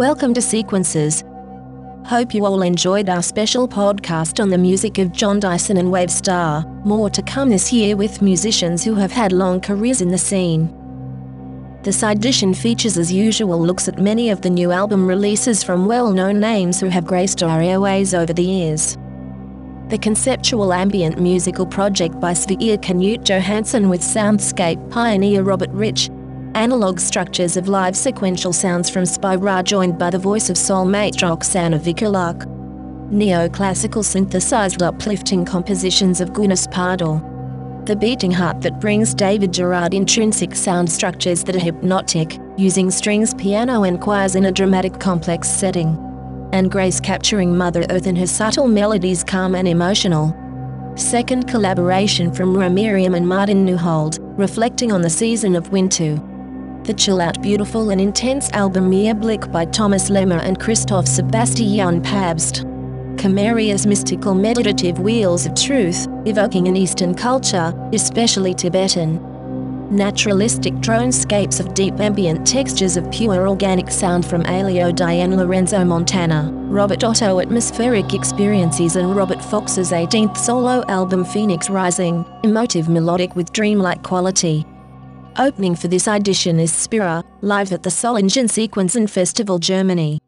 Welcome to Sequences. Hope you all enjoyed our special podcast on the music of John Dyson and Wavestar. More to come this year with musicians who have had long careers in the scene. The side edition features, as usual, looks at many of the new album releases from well known names who have graced our airways over the years. The conceptual ambient musical project by Sverre Knut Johansson with soundscape pioneer Robert Rich Analog structures of live sequential sounds from Spyra joined by the voice of soulmate Roxana Vikulak. Neoclassical synthesized uplifting compositions of Gunas Pardal. The beating heart that brings David Gerard intrinsic sound structures that are hypnotic, using strings, piano, and choirs in a dramatic complex setting. And Grace capturing Mother Earth in her subtle melodies, calm and emotional. Second collaboration from Romerium and Martin Neuhold, reflecting on the season of winter the chill-out beautiful and intense album Meerblick by Thomas Lemmer and Christoph Sebastian Pabst. Camaria's mystical meditative wheels of truth, evoking an Eastern culture, especially Tibetan. Naturalistic dronescapes of deep ambient textures of pure organic sound from Elio Diane Lorenzo Montana, Robert Otto atmospheric experiences and Robert Fox's 18th solo album Phoenix Rising, emotive melodic with dreamlike quality. Opening for this edition is Spyra, live at the Solingen Sequenzen Festival Germany.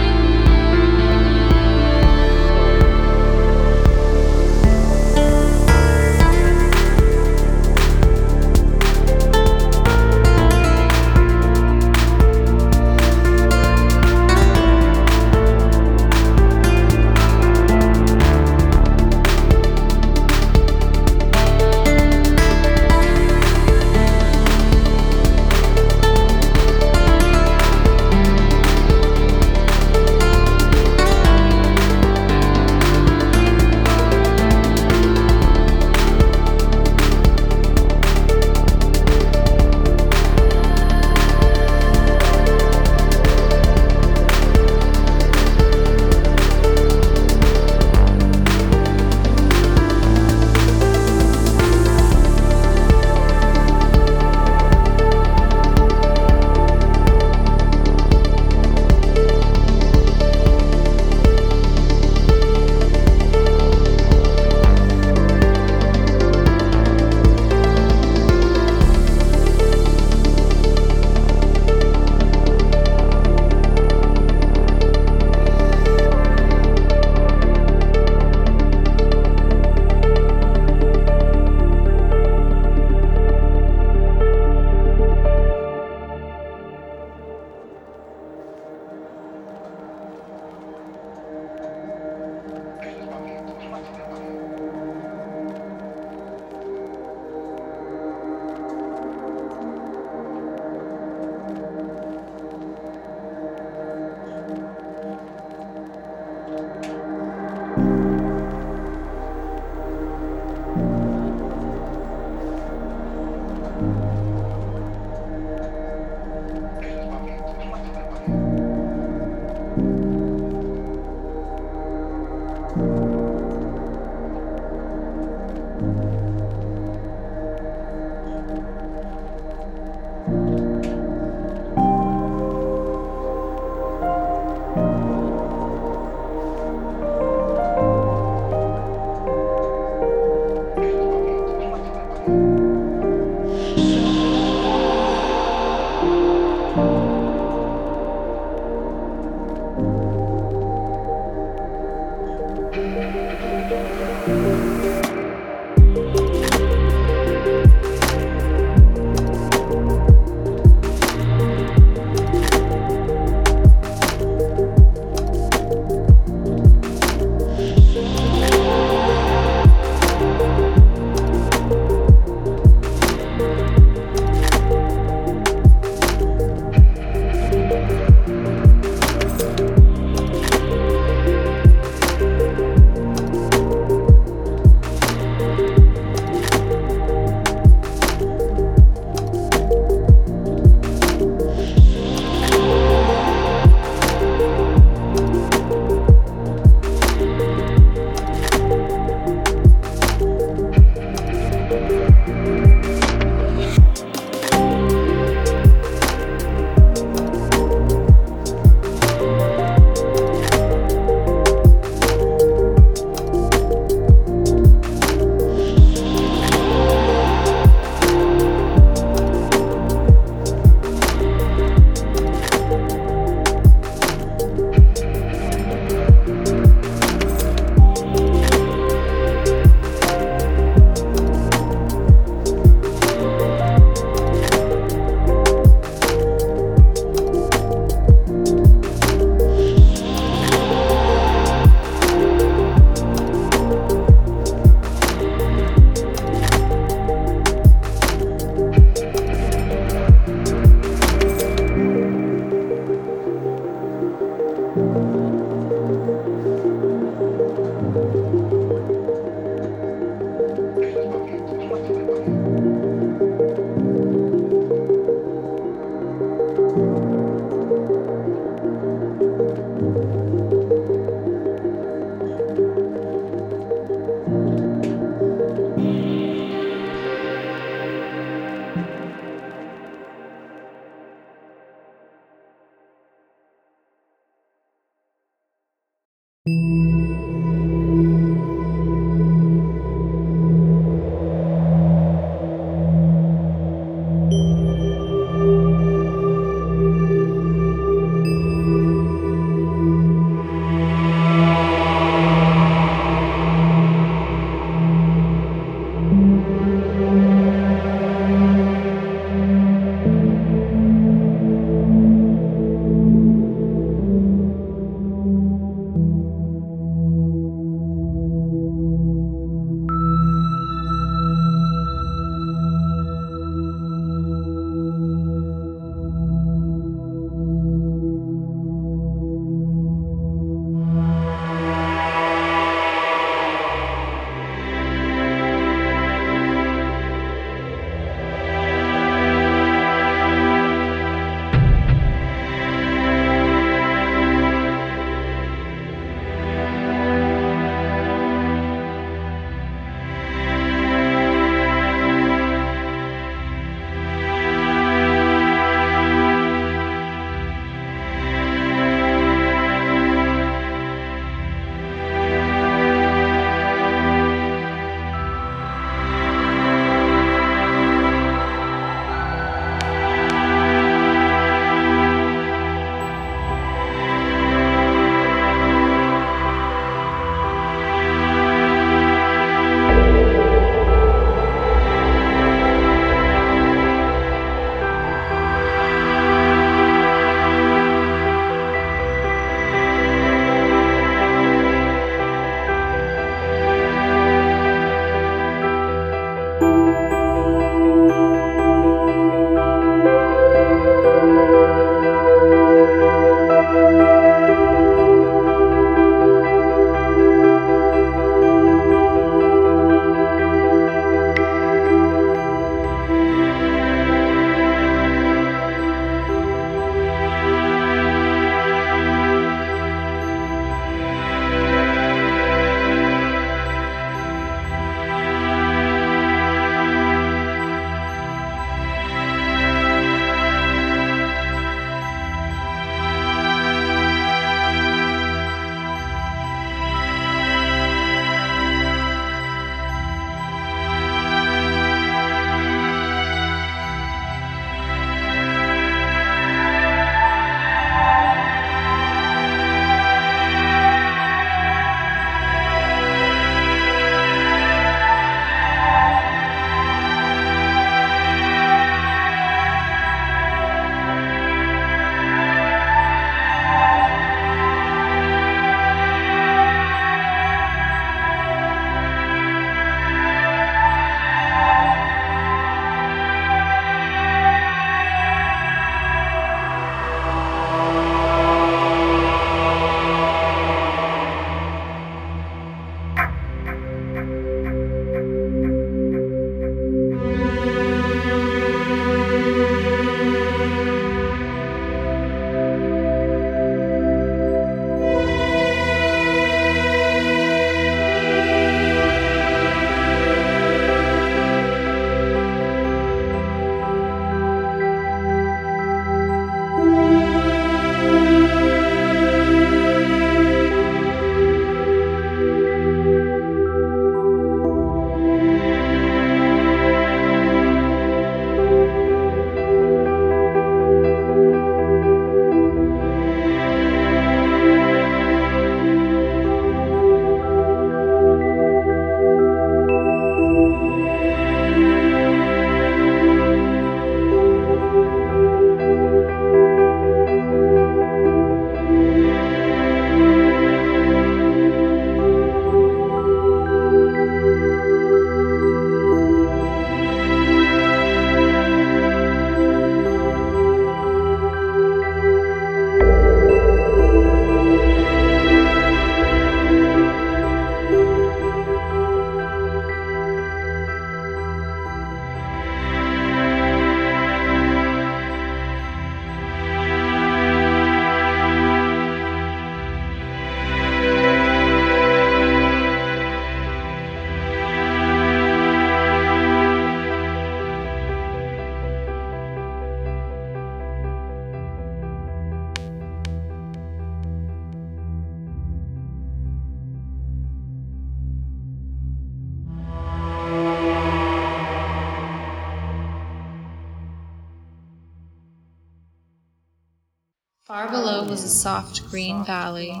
Was a soft green valley.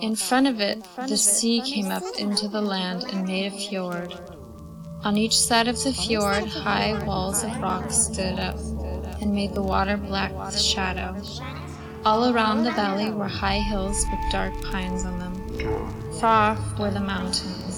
In front of it, the sea came up into the land and made a fjord. On each side of the fjord, high walls of rock stood up and made the water black with shadow. All around the valley were high hills with dark pines on them. Far off were the mountains.